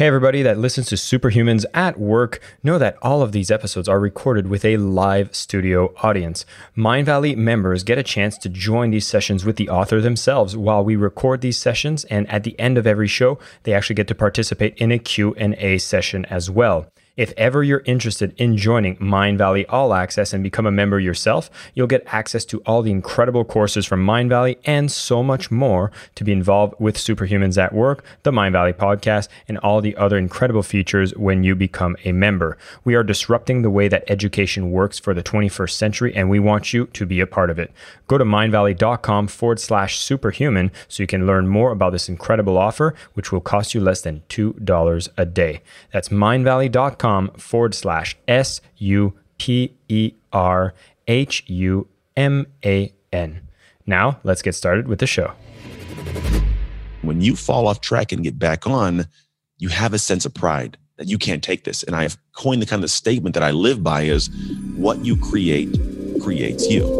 Hey, everybody that listens to Superhumans at work, know that all of these episodes are recorded with a live studio audience. Mindvalley members get a chance to join these sessions with the author themselves while we record these sessions, and at the end of every show, they actually get to participate in a Q&A session as well. If ever you're interested in joining Mindvalley All Access and become a member yourself, you'll get access to all the incredible courses from Mindvalley and so much more to be involved with Superhumans at Work, the Mindvalley podcast, and all the other incredible features when you become a member. We are disrupting the way that education works for the 21st century, and we want you to be a part of it. Go to mindvalley.com forward slash superhuman so you can learn more about this incredible offer, which will cost you less than $2 a day. That's mindvalley.com forward slash S U P E R H U M A N. Now, let's get started with the show. When you fall off track and get back on, you have a sense of pride that you can't take this. And I have coined the kind of statement that I live by is what you create creates you.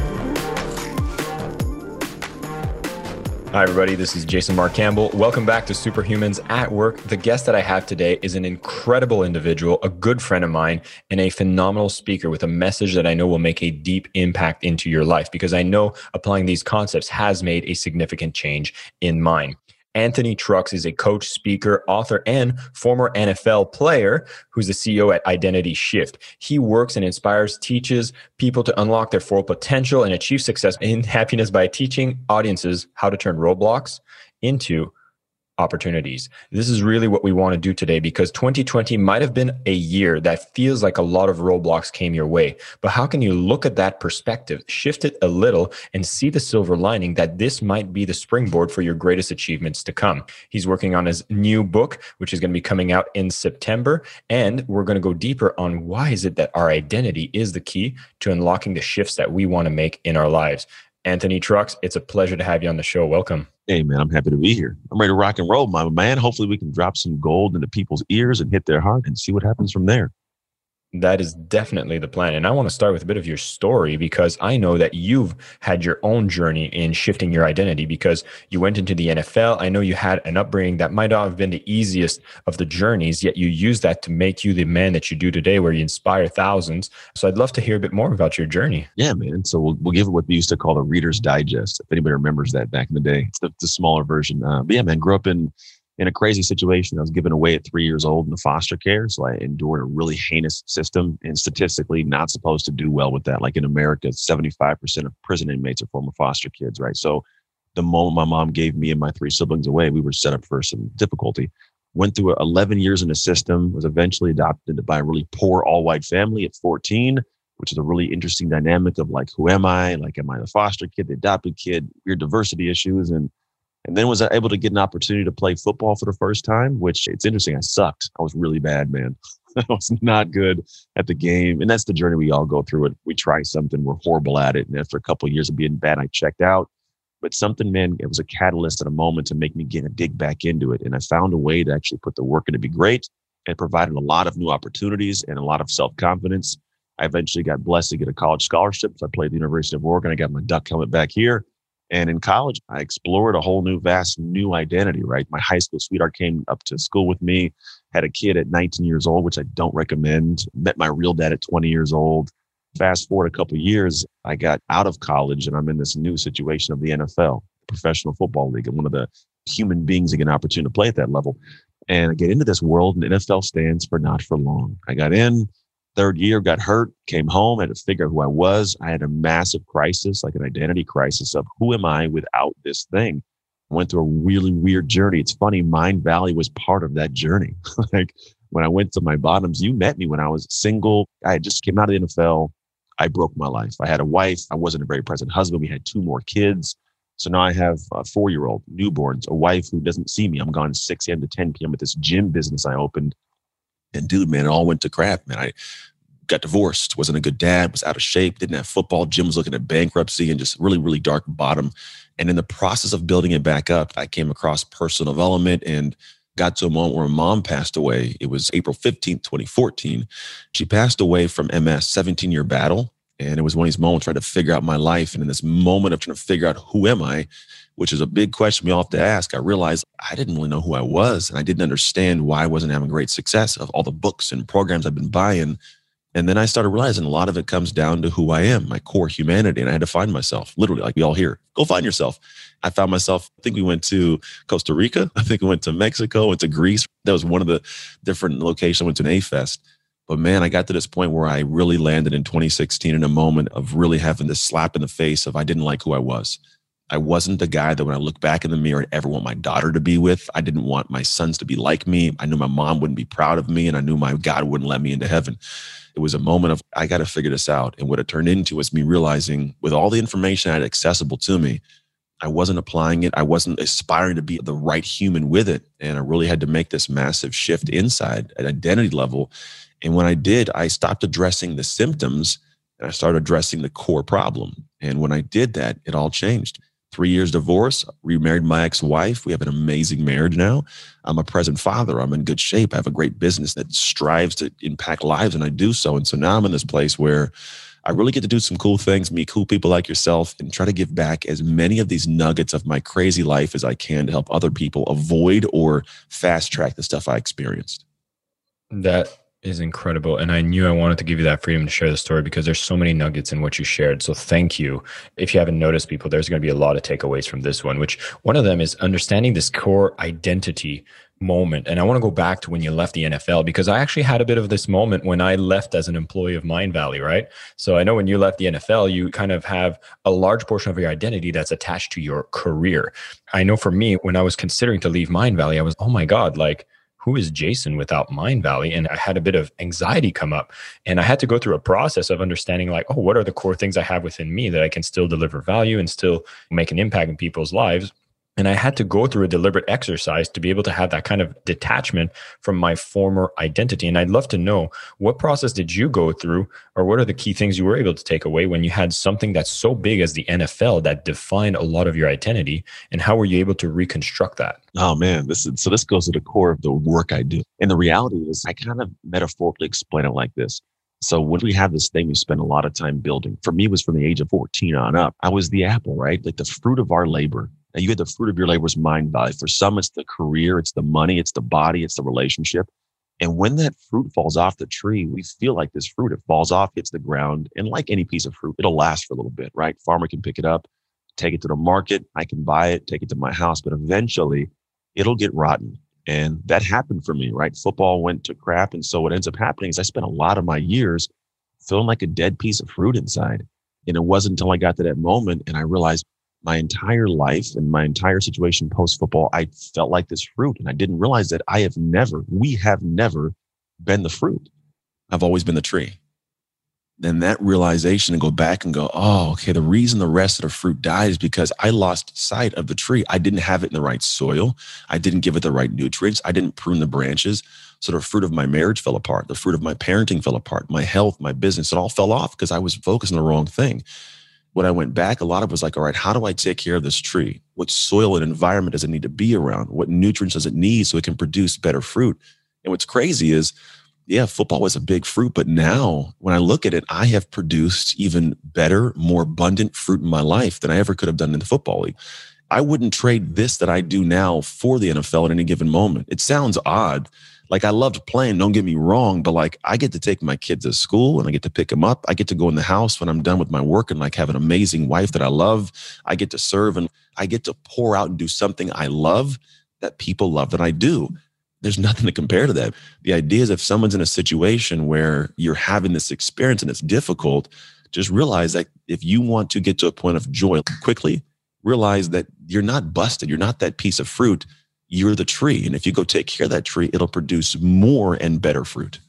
Hi, everybody. This is Jason Mark Campbell. Welcome back to Superhumans at Work. The guest that I have today is an incredible individual, a good friend of mine, and a phenomenal speaker with a message that I know will make a deep impact into your life because I know applying these concepts has made a significant change in mine. Anthony Trucks is a coach, speaker, author, and former NFL player who's the CEO at Identity Shift. He works and inspires, teaches people to unlock their full potential and achieve success and happiness by teaching audiences how to turn roadblocks into opportunities. This is really what we want to do today because 2020 might have been a year that feels like a lot of roadblocks came your way. But how can you look at that perspective, shift it a little, and see the silver lining that this might be the springboard for your greatest achievements to come? He's working on his new book, which is going to be coming out in September. And we're going to go deeper on why is it that our identity is the key to unlocking the shifts that we want to make in our lives. Anthony Trucks, it's a pleasure to have you on the show. Welcome. Hey, man, I'm happy to be here. I'm ready to rock and roll, my man. Hopefully, we can drop some gold into people's ears and hit their heart and see what happens from there. That is definitely the plan. And I want to start with a bit of your story because I know that you've had your own journey in shifting your identity because you went into the NFL. I know you had an upbringing that might not have been the easiest of the journeys, yet you use that to make you the man that you do today, where you inspire thousands. So I'd love to hear a bit more about your journey. Yeah, man. So we'll, we'll give it what we used to call the Reader's Digest. If anybody remembers that back in the day, it's the, the smaller version. Uh, but yeah, man, grew up in in a crazy situation. I was given away at three years old in the foster care. So I endured a really heinous system and statistically not supposed to do well with that. Like in America, 75% of prison inmates are former foster kids, right? So the moment my mom gave me and my three siblings away, we were set up for some difficulty. Went through 11 years in the system, was eventually adopted by a really poor all white family at 14, which is a really interesting dynamic of like, who am I? Like, am I the foster kid, the adopted kid, weird diversity issues? And and then was able to get an opportunity to play football for the first time, which it's interesting. I sucked. I was really bad, man. I was not good at the game. And that's the journey we all go through it. We try something, we're horrible at it. And after a couple of years of being bad, I checked out. But something, man, it was a catalyst at a moment to make me get a dig back into it. And I found a way to actually put the work in to be great. It provided a lot of new opportunities and a lot of self confidence. I eventually got blessed to get a college scholarship. So I played at the University of Oregon. I got my duck helmet back here. And in college, I explored a whole new, vast, new identity, right? My high school sweetheart came up to school with me, had a kid at 19 years old, which I don't recommend, met my real dad at 20 years old. Fast forward a couple years, I got out of college and I'm in this new situation of the NFL, professional football league, and one of the human beings that get an opportunity to play at that level. And I get into this world, and NFL stands for not for long. I got in, third year, got hurt, came home, had to figure out who I was. I had a massive crisis, like an identity crisis of who am I without this thing? Went through a really weird journey. It's funny, Mindvalley was part of that journey. like when I went to my bottoms, you met me when I was single. I just came out of the NFL. I broke my life. I had a wife. I wasn't a very present husband. We had two more kids. So now I have a four year old newborns, a wife who doesn't see me. I'm gone 6 a.m. to 10 p.m. at this gym business I opened and dude, man, it all went to crap, man. I got divorced, wasn't a good dad, was out of shape, didn't have football, gym was looking at bankruptcy and just really, really dark bottom. And in the process of building it back up, I came across personal development and got to a moment where mom passed away. It was April 15th, 2014. She passed away from MS, 17 year battle. And it was one of these moments trying to figure out my life. And in this moment of trying to figure out who am I, which is a big question we all have to ask, I realized I didn't really know who I was. And I didn't understand why I wasn't having great success of all the books and programs I've been buying. And then I started realizing a lot of it comes down to who I am, my core humanity. And I had to find myself, literally, like we all hear, go find yourself. I found myself, I think we went to Costa Rica. I think we went to Mexico, went to Greece. That was one of the different locations. I went to an A-Fest. But man, I got to this point where I really landed in 2016 in a moment of really having this slap in the face of I didn't like who I was. I wasn't the guy that when I look back in the mirror, I'd ever want my daughter to be with. I didn't want my sons to be like me. I knew my mom wouldn't be proud of me, and I knew my God wouldn't let me into heaven. It was a moment of, I got to figure this out. And what it turned into was me realizing with all the information I had accessible to me, I wasn't applying it. I wasn't aspiring to be the right human with it. And I really had to make this massive shift inside at identity level. And when I did, I stopped addressing the symptoms and I started addressing the core problem. And when I did that, it all changed three years divorce, remarried my ex-wife. We have an amazing marriage now. I'm a present father. I'm in good shape. I have a great business that strives to impact lives, and I do so. And so now I'm in this place where I really get to do some cool things, meet cool people like yourself, and try to give back as many of these nuggets of my crazy life as I can to help other people avoid or fast track the stuff I experienced. That is incredible. And I knew I wanted to give you that freedom to share the story because there's so many nuggets in what you shared. So thank you. If you haven't noticed, people, there's going to be a lot of takeaways from this one, which one of them is understanding this core identity moment. And I want to go back to when you left the NFL because I actually had a bit of this moment when I left as an employee of Mindvalley, right? So I know when you left the NFL, you kind of have a large portion of your identity that's attached to your career. I know for me, when I was considering to leave Mindvalley, I was, oh my God, like, who is Jason without Mindvalley? And I had a bit of anxiety come up. And I had to go through a process of understanding, like, oh, what are the core things I have within me that I can still deliver value and still make an impact in people's lives? And I had to go through a deliberate exercise to be able to have that kind of detachment from my former identity. And I'd love to know what process did you go through, or what are the key things you were able to take away when you had something that's so big as the NFL that defined a lot of your identity? And how were you able to reconstruct that? Oh man, this is so this goes to the core of the work I do. And the reality is I kind of metaphorically explain it like this. So when we have this thing we spend a lot of time building, for me, was from the age of 14 on up. I was the apple, right? Like the fruit of our labor. Now you get the fruit of your labor's Mindvalley. For some, it's the career, it's the money, it's the body, it's the relationship. And when that fruit falls off the tree, we feel like this fruit, it falls off, hits the ground. And like any piece of fruit, it'll last for a little bit, right? Farmer can pick it up, take it to the market. I can buy it, take it to my house, but eventually it'll get rotten. And that happened for me, right? Football went to crap. And so what ends up happening is I spent a lot of my years feeling like a dead piece of fruit inside. And it wasn't until I got to that moment and I realized my entire life and my entire situation post football, I felt like this fruit. And I didn't realize that I have never, we have never been the fruit. I've always been the tree. Then that realization and go back and go, oh, okay, the reason the rest of the fruit died is because I lost sight of the tree. I didn't have it in the right soil. I didn't give it the right nutrients. I didn't prune the branches. So the fruit of my marriage fell apart. The fruit of my parenting fell apart. My health, my business, it all fell off because I was focused on the wrong thing when I went back, a lot of it was like, all right, how do I take care of this tree? What soil and environment does it need to be around? What nutrients does it need so it can produce better fruit? And what's crazy is, yeah, football was a big fruit, but now when I look at it, I have produced even better, more abundant fruit in my life than I ever could have done in the football league. I wouldn't trade this that I do now for the NFL at any given moment. It sounds odd, like I loved playing, don't get me wrong, but like I get to take my kids to school and I get to pick them up. I get to go in the house when I'm done with my work and like have an amazing wife that I love. I get to serve and I get to pour out and do something I love that people love that I do. There's nothing to compare to that. The idea is if someone's in a situation where you're having this experience and it's difficult, just realize that if you want to get to a point of joy quickly, realize that you're not busted. You're not that piece of fruit you're the tree. And if you go take care of that tree, it'll produce more and better fruit.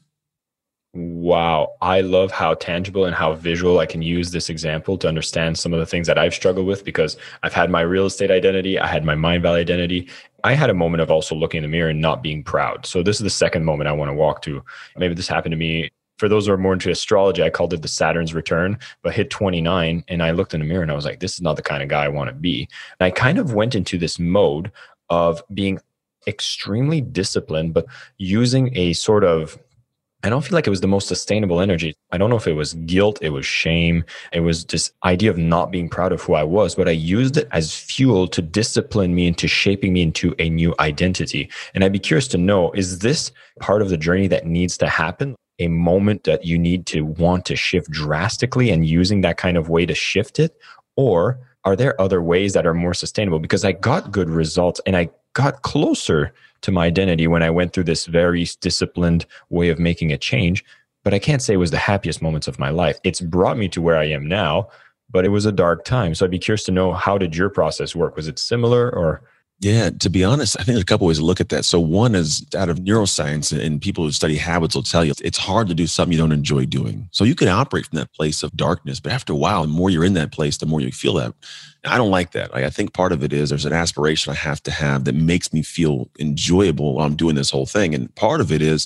Wow. I love how tangible and how visual I can use this example to understand some of the things that I've struggled with because I've had my real estate identity, I had my Mindvalley identity. I had a moment of also looking in the mirror and not being proud. So this is the second moment I want to walk to. Maybe this happened to me For those who are more into astrology, I called it the Saturn's return, but hit 29. And I looked in the mirror and I was like, this is not the kind of guy I want to be. And I kind of went into this mode of being extremely disciplined, but using a sort of I don't feel like it was the most sustainable energy. I don't know if it was guilt, it was shame, it was this idea of not being proud of who I was, but I used it as fuel to discipline me into shaping me into a new identity. And I'd be curious to know is this part of the journey that needs to happen? A moment that you need to want to shift drastically and using that kind of way to shift it? Or are there other ways that are more sustainable? Because I got good results and I got closer to my identity when I went through this very disciplined way of making a change. But I can't say it was the happiest moments of my life. It's brought me to where I am now, but it was a dark time. So I'd be curious to know how did your process work? Was it similar or? Yeah, to be honest, I think there's a couple ways to look at that. So one is out of neuroscience and people who study habits will tell you it's hard to do something you don't enjoy doing. So you can operate from that place of darkness, but after a while, the more you're in that place, the more you feel that. I don't like that. I think part of it is there's an aspiration I have to have that makes me feel enjoyable while I'm doing this whole thing. And part of it is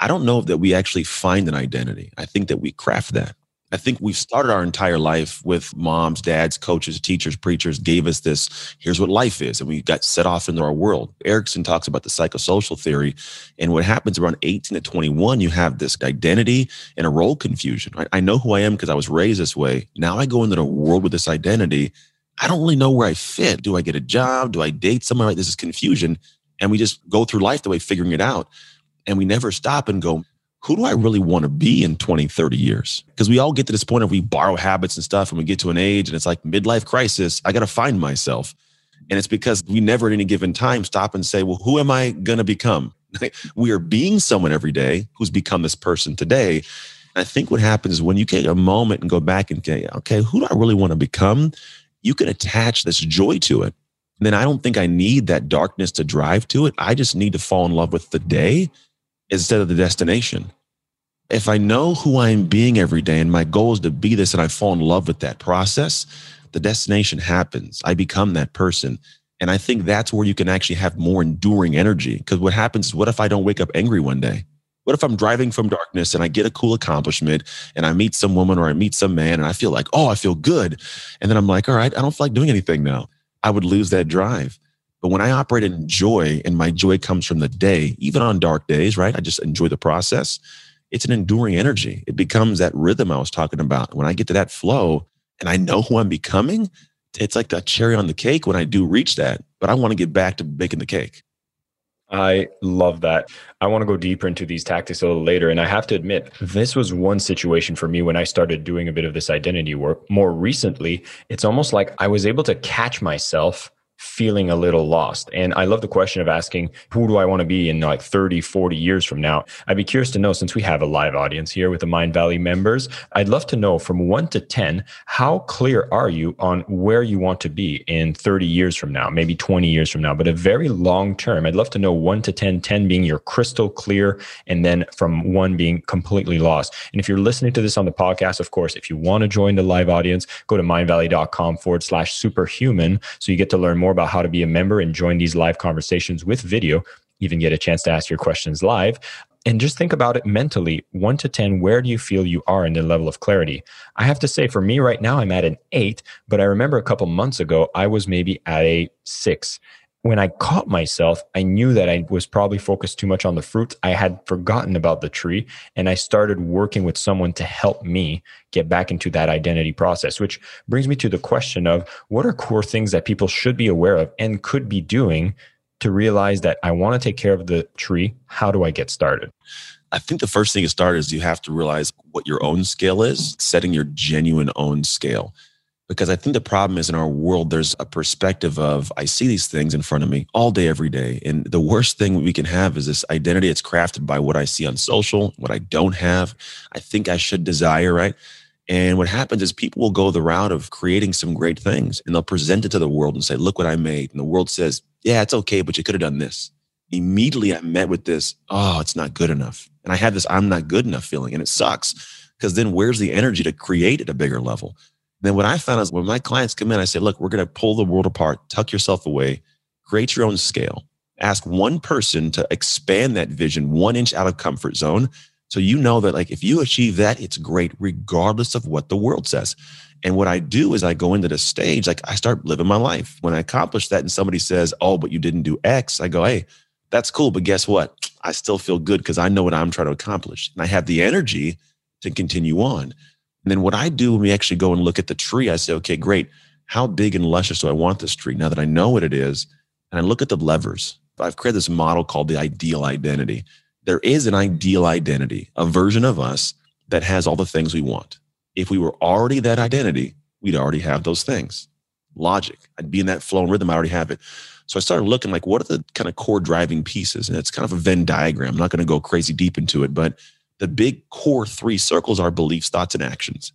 I don't know that we actually find an identity. I think that we craft that. I think we've started our entire life with moms, dads, coaches, teachers, preachers gave us this here's what life is. And we got set off into our world. Erikson talks about the psychosocial theory. And what happens around 18 to 21, you have this identity and a role confusion. Right? I know who I am because I was raised this way. Now I go into the world with this identity. I don't really know where I fit. Do I get a job? Do I date someone? This is confusion. And we just go through life the way figuring it out. And we never stop and go, who do I really want to be in 20, 30 years? Because we all get to this point of we borrow habits and stuff and we get to an age and it's like midlife crisis. I got to find myself. And it's because we never at any given time stop and say, well, who am I going to become? we are being someone every day who's become this person today. And I think what happens is when you take a moment and go back and say, okay, who do I really want to become? You can attach this joy to it. And then I don't think I need that darkness to drive to it. I just need to fall in love with the day instead of the destination. If I know who I am being every day and my goal is to be this and I fall in love with that process, the destination happens. I become that person. And I think that's where you can actually have more enduring energy. Because what happens is, what if I don't wake up angry one day? What if I'm driving from darkness and I get a cool accomplishment and I meet some woman or I meet some man and I feel like, oh, I feel good. And then I'm like, all right, I don't feel like doing anything now. I would lose that drive. But when I operate in joy and my joy comes from the day, even on dark days, right? I just enjoy the process. It's an enduring energy. It becomes that rhythm I was talking about. When I get to that flow and I know who I'm becoming, it's like the cherry on the cake when I do reach that. But I want to get back to baking the cake. I love that. I want to go deeper into these tactics a little later. And I have to admit, this was one situation for me when I started doing a bit of this identity work. More recently, it's almost like I was able to catch myself feeling a little lost. And I love the question of asking, who do I want to be in like 30, 40 years from now? I'd be curious to know, since we have a live audience here with the Mindvalley members, I'd love to know from one to 10, how clear are you on where you want to be in 30 years from now, maybe 20 years from now, but a very long term. I'd love to know one to 10, 10 being your crystal clear, and then from one being completely lost. And if you're listening to this on the podcast, of course, if you want to join the live audience, go to mindvalley.com forward slash superhuman so you get to learn more about how to be a member and join these live conversations with video, even get a chance to ask your questions live. And just think about it mentally one to 10, where do you feel you are in the level of clarity? I have to say, for me right now, I'm at an eight, but I remember a couple months ago, I was maybe at a six when I caught myself, I knew that I was probably focused too much on the fruits. I had forgotten about the tree and I started working with someone to help me get back into that identity process, which brings me to the question of what are core things that people should be aware of and could be doing to realize that I want to take care of the tree. How do I get started? I think the first thing to start is you have to realize what your own scale is, setting your genuine own scale because I think the problem is in our world, there's a perspective of I see these things in front of me all day, every day. And the worst thing we can have is this identity that's crafted by what I see on social, what I don't have, I think I should desire, right? And what happens is people will go the route of creating some great things and they'll present it to the world and say, look what I made. And the world says, yeah, it's okay, but you could have done this. Immediately I met with this, oh, it's not good enough. And I had this I'm not good enough feeling. And it sucks because then where's the energy to create at a bigger level? Then what I found is when my clients come in, I say, look, we're going to pull the world apart, tuck yourself away, create your own scale. Ask one person to expand that vision one inch out of comfort zone So you know that like if you achieve that, it's great, regardless of what the world says. And what I do is I go into the stage, like I start living my life. When I accomplish that and somebody says, Oh, but you didn't do X, I go, Hey, that's cool. But guess what? I still feel good because I know what I'm trying to accomplish. And I have the energy to continue on. And then what I do when we actually go and look at the tree, I say, okay, great. How big and luscious do I want this tree now that I know what it is? And I look at the levers. I've created this model called the ideal identity. There is an ideal identity, a version of us that has all the things we want. If we were already that identity, we'd already have those things. Logic. I'd be in that flow and rhythm. I already have it. So I started looking like, what are the kind of core driving pieces? And it's kind of a Venn diagram. I'm not going to go crazy deep into it, but the big core three circles are beliefs, thoughts, and actions.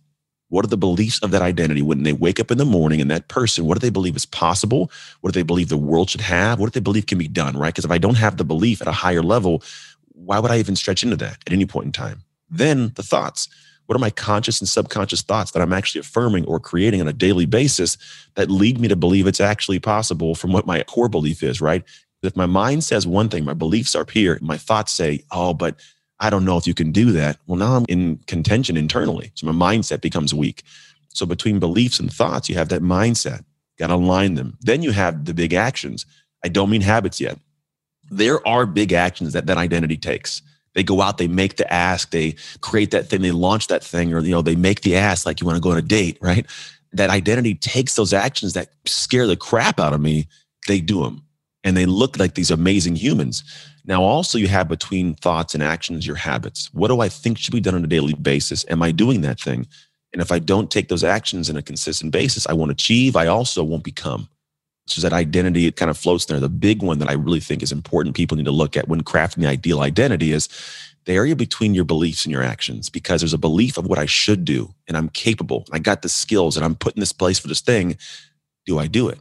What are the beliefs of that identity when they wake up in the morning and that person, what do they believe is possible? What do they believe the world should have? What do they believe can be done, right? Because if I don't have the belief at a higher level, why would I even stretch into that at any point in time? Then the thoughts. What are my conscious and subconscious thoughts that I'm actually affirming or creating on a daily basis that lead me to believe it's actually possible from what my core belief is, right? If my mind says one thing, my beliefs are here, my thoughts say, oh, but I don't know if you can do that. Well, now I'm in contention internally. So my mindset becomes weak. So between beliefs and thoughts, you have that mindset. Got to align them. Then you have the big actions. I don't mean habits yet. There are big actions that that identity takes. They go out, they make the ask, they create that thing, they launch that thing, or you know, they make the ask like you want to go on a date, right? That identity takes those actions that scare the crap out of me, they do them. And they look like these amazing humans. Now, also, you have between thoughts and actions your habits. What do I think should be done on a daily basis? Am I doing that thing? And if I don't take those actions in a consistent basis, I won't achieve. I also won't become. So that identity, it kind of floats there. The big one that I really think is important people need to look at when crafting the ideal identity is the area between your beliefs and your actions, because there's a belief of what I should do and I'm capable. I got the skills and I'm put in this place for this thing. Do I do it?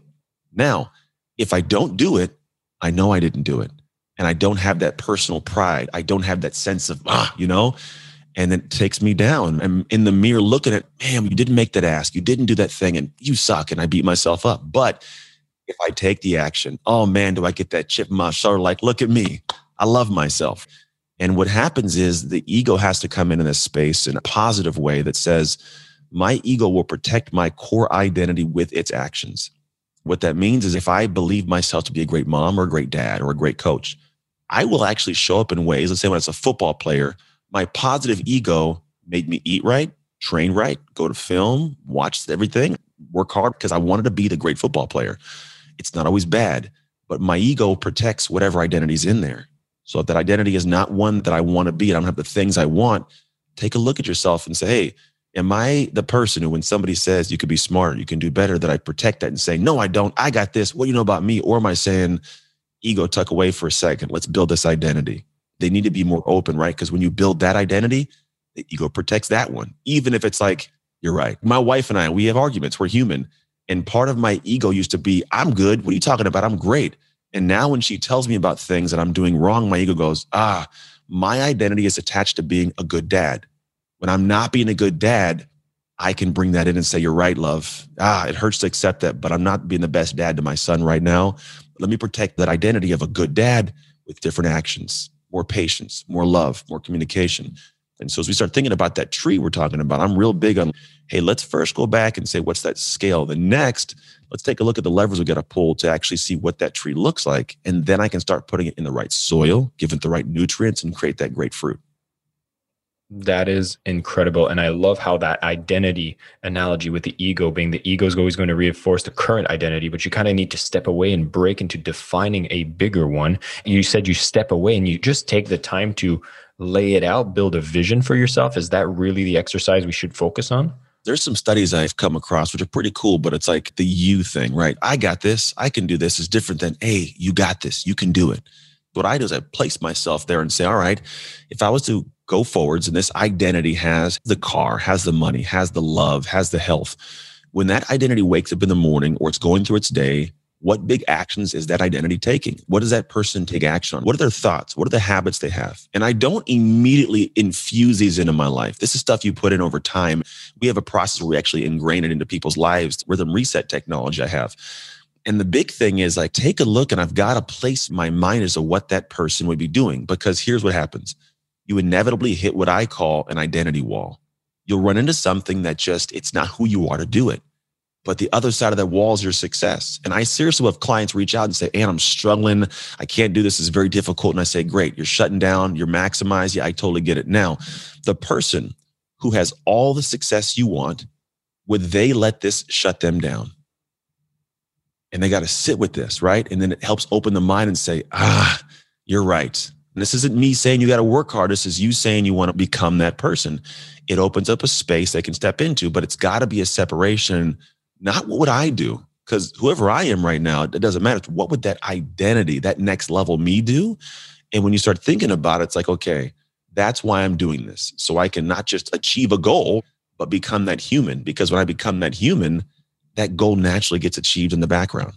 Now, if I don't do it, I know I didn't do it. And I don't have that personal pride. I don't have that sense of, ah, you know, and it takes me down. I'm in the mirror looking at, man, you didn't make that ask. You didn't do that thing and you suck. And I beat myself up. But if I take the action, oh man, do I get that chip in my shoulder? Like, look at me. I love myself. And what happens is the ego has to come in in this space in a positive way that says, my ego will protect my core identity with its actions. What that means is if I believe myself to be a great mom or a great dad or a great coach, I will actually show up in ways. Let's say when I was a football player, my positive ego made me eat right, train right, go to film, watch everything, work hard because I wanted to be the great football player. It's not always bad, but my ego protects whatever identity is in there. So if that identity is not one that I want to be, and I don't have the things I want, take a look at yourself and say, hey, am I the person who, when somebody says you could be smarter, you can do better, that I protect that and say, no, I don't. I got this. What do you know about me? Or am I saying, ego, tuck away for a second. Let's build this identity. They need to be more open, right? Because when you build that identity, the ego protects that one. Even if it's like, you're right. My wife and I, we have arguments. We're human. And part of my ego used to be, I'm good. What are you talking about? I'm great. And now when she tells me about things that I'm doing wrong, my ego goes, ah, my identity is attached to being a good dad. When I'm not being a good dad, I can bring that in and say, You're right, love. Ah, it hurts to accept that, but I'm not being the best dad to my son right now. Let me protect that identity of a good dad with different actions, more patience, more love, more communication. And so as we start thinking about that tree we're talking about, I'm real big on, hey, let's first go back and say, what's that scale? The next, let's take a look at the levers we got to pull to actually see what that tree looks like. And then I can start putting it in the right soil, give it the right nutrients, and create that great fruit. That is incredible. And I love how that identity analogy with the ego being the ego is always going to reinforce the current identity, but you kind of need to step away and break into defining a bigger one. You said you step away and you just take the time to lay it out, build a vision for yourself. Is that really the exercise we should focus on? There's some studies I've come across which are pretty cool, but it's like the you thing, right? I got this. I can do this is different than, hey, you got this. You can do it. What I do is I place myself there and say, all right, if I was to go forwards and this identity has the car, has the money, has the love, has the health, when that identity wakes up in the morning or it's going through its day, what big actions is that identity taking? What does that person take action on? What are their thoughts? What are the habits they have? And I don't immediately infuse these into my life. This is stuff you put in over time. We have a process where we actually ingrain it into people's lives, rhythm reset technology I have. And the big thing is like, take a look and I've got to place my mind as to what that person would be doing because here's what happens. You inevitably hit what I call an identity wall. You'll run into something that just, it's not who you are to do it. But the other side of that wall is your success. And I seriously have clients reach out and say, and I'm struggling. I can't do this. It's very difficult. And I say, great, you're shutting down, you're maximizing. Yeah, I totally get it. Now, the person who has all the success you want, would they let this shut them down? And they got to sit with this, right? And then it helps open the mind and say, ah, you're right. And this isn't me saying you got to work hard. This is you saying you want to become that person. It opens up a space they can step into, but it's got to be a separation. Not what would I do? Because whoever I am right now, it doesn't matter. What would that identity, that next level me do? And when you start thinking about it, it's like, okay, that's why I'm doing this. So I can not just achieve a goal, but become that human. Because when I become that human, that goal naturally gets achieved in the background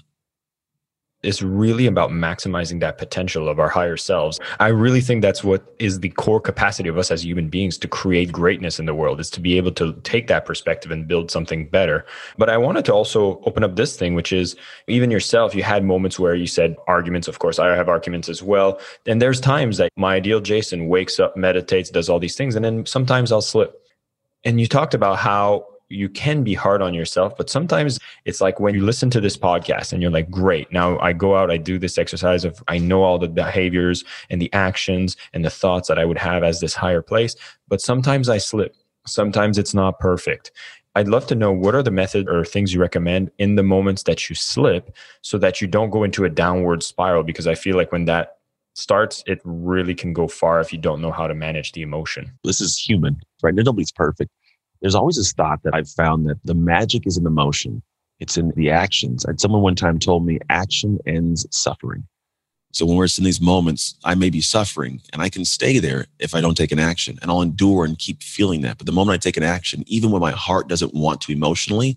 it's really about maximizing that potential of our higher selves. I really think that's what is the core capacity of us as human beings to create greatness in the world is to be able to take that perspective and build something better. But I wanted to also open up this thing, which is even yourself, you had moments where you said arguments. Of course, I have arguments as well. And there's times that my ideal Jason wakes up, meditates, does all these things, and then sometimes I'll slip. And you talked about how you can be hard on yourself, but sometimes it's like when you listen to this podcast and you're like, great, now I go out, I do this exercise of, I know all the behaviors and the actions and the thoughts that I would have as this higher place, but sometimes I slip. Sometimes it's not perfect. I'd love to know what are the methods or things you recommend in the moments that you slip so that you don't go into a downward spiral because I feel like when that starts, it really can go far if you don't know how to manage the emotion. This is human, right? Nobody's perfect there's always this thought that I've found that the magic is in the motion. It's in the actions. And someone one time told me action ends suffering. So when we're in these moments, I may be suffering and I can stay there if I don't take an action and I'll endure and keep feeling that. But the moment I take an action, even when my heart doesn't want to emotionally,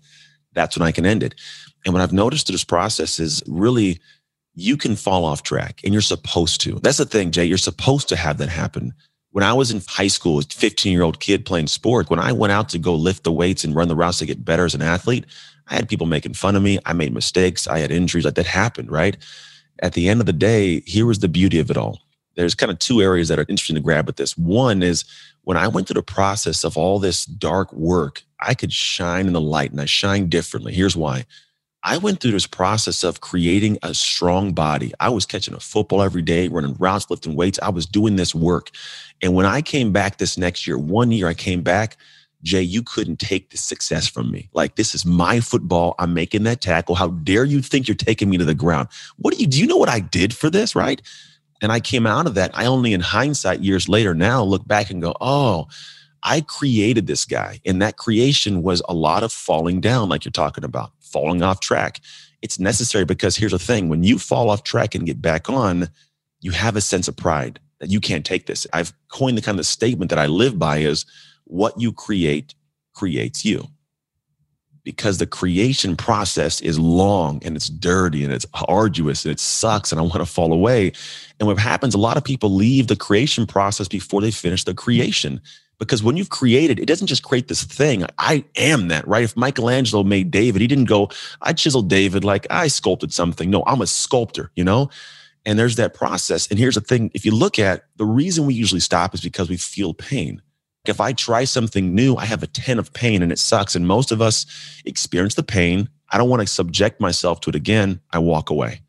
that's when I can end it. And what I've noticed through this process is really you can fall off track and you're supposed to. That's the thing, Jay. You're supposed to have that happen when I was in high school, a 15 year old kid playing sport, when I went out to go lift the weights and run the routes to get better as an athlete, I had people making fun of me. I made mistakes. I had injuries like that happened, right? At the end of the day, here was the beauty of it all. There's kind of two areas that are interesting to grab with this. One is when I went through the process of all this dark work, I could shine in the light and I shine differently. Here's why. I went through this process of creating a strong body. I was catching a football every day, running routes, lifting weights. I was doing this work. And when I came back this next year, one year I came back, Jay, you couldn't take the success from me. Like, this is my football. I'm making that tackle. How dare you think you're taking me to the ground? What do you do? You know what I did for this, right? And I came out of that. I only, in hindsight, years later now, look back and go, oh, I created this guy. And that creation was a lot of falling down, like you're talking about falling off track. It's necessary because here's the thing when you fall off track and get back on, you have a sense of pride that you can't take this. I've coined the kind of statement that I live by is what you create creates you. Because the creation process is long and it's dirty and it's arduous and it sucks and I want to fall away. And what happens, a lot of people leave the creation process before they finish the creation because when you've created, it doesn't just create this thing. I am that, right? If Michelangelo made David, he didn't go, I chiseled David like I sculpted something. No, I'm a sculptor, you know? And there's that process. And here's the thing if you look at the reason we usually stop is because we feel pain. If I try something new, I have a 10 of pain and it sucks. And most of us experience the pain. I don't want to subject myself to it again. I walk away.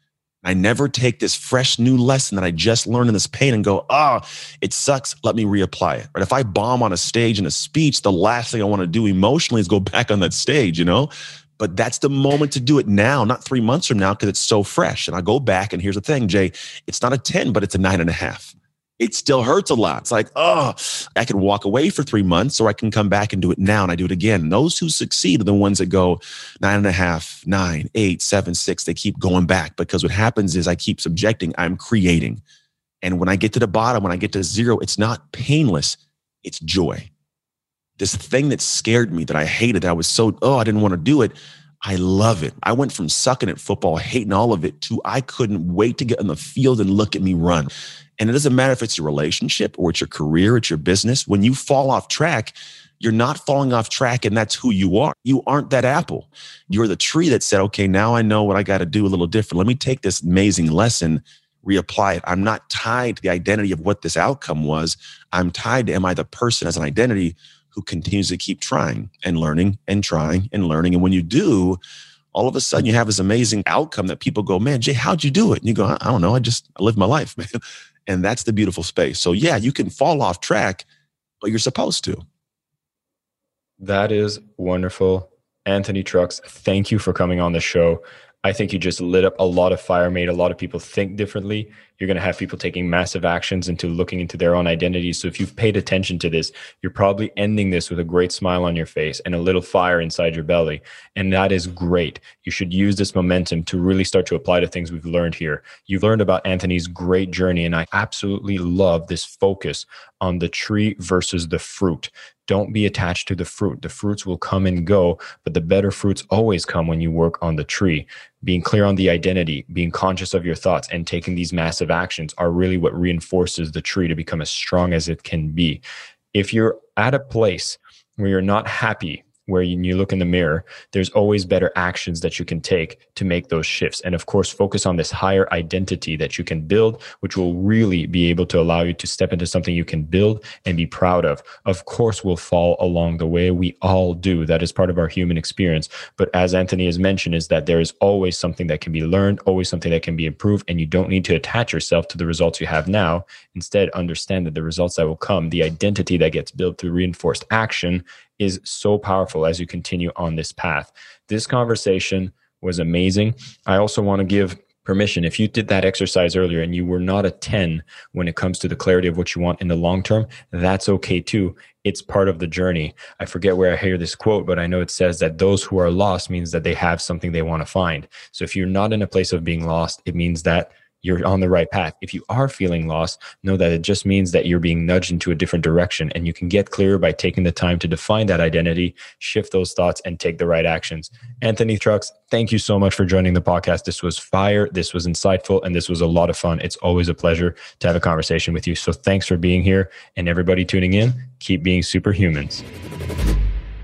I never take this fresh new lesson that I just learned in this pain and go, oh, it sucks. Let me reapply it. Right? If I bomb on a stage in a speech, the last thing I want to do emotionally is go back on that stage, you know? But that's the moment to do it now, not three months from now, because it's so fresh. And I go back, and here's the thing, Jay, it's not a 10, but it's a nine and a half it still hurts a lot. It's like, oh, I can walk away for three months or I can come back and do it now. And I do it again. Those who succeed are the ones that go nine and a half, nine, eight, seven, six. They keep going back because what happens is I keep subjecting, I'm creating. And when I get to the bottom, when I get to zero, it's not painless, it's joy. This thing that scared me, that I hated, that I was so, oh, I didn't want to do it. I love it. I went from sucking at football, hating all of it, to I couldn't wait to get on the field and look at me run. And it doesn't matter if it's your relationship or it's your career, it's your business. When you fall off track, you're not falling off track and that's who you are. You aren't that apple. You're the tree that said, okay, now I know what I got to do a little different. Let me take this amazing lesson, reapply it. I'm not tied to the identity of what this outcome was. I'm tied to am I the person as an identity who continues to keep trying and learning and trying and learning. And when you do, all of a sudden you have this amazing outcome that people go, man, Jay, how'd you do it? And you go, I don't know. I just I lived my life, man. And that's the beautiful space. So yeah, you can fall off track, but you're supposed to. That is wonderful. Anthony Trucks, thank you for coming on the show. I think you just lit up a lot of fire, made a lot of people think differently. You're going to have people taking massive actions into looking into their own identities. So if you've paid attention to this, you're probably ending this with a great smile on your face and a little fire inside your belly. And that is great. You should use this momentum to really start to apply to things we've learned here. You've learned about Anthony's great journey, and I absolutely love this focus on the tree versus the fruit. Don't be attached to the fruit. The fruits will come and go, but the better fruits always come when you work on the tree. Being clear on the identity, being conscious of your thoughts, and taking these massive actions are really what reinforces the tree to become as strong as it can be. If you're at a place where you're not happy where you, you look in the mirror, there's always better actions that you can take to make those shifts. And of course, focus on this higher identity that you can build, which will really be able to allow you to step into something you can build and be proud of. Of course, we'll fall along the way. We all do. That is part of our human experience. But as Anthony has mentioned, is that there is always something that can be learned, always something that can be improved, and you don't need to attach yourself to the results you have now. Instead, understand that the results that will come, the identity that gets built through reinforced action is so powerful as you continue on this path. This conversation was amazing. I also want to give permission. If you did that exercise earlier and you were not a 10 when it comes to the clarity of what you want in the long term, that's okay too. It's part of the journey. I forget where I hear this quote, but I know it says that those who are lost means that they have something they want to find. So if you're not in a place of being lost, it means that you're on the right path. If you are feeling lost, know that it just means that you're being nudged into a different direction. And you can get clearer by taking the time to define that identity, shift those thoughts, and take the right actions. Anthony Trucks, thank you so much for joining the podcast. This was fire. This was insightful. And this was a lot of fun. It's always a pleasure to have a conversation with you. So thanks for being here. And everybody tuning in, keep being superhumans.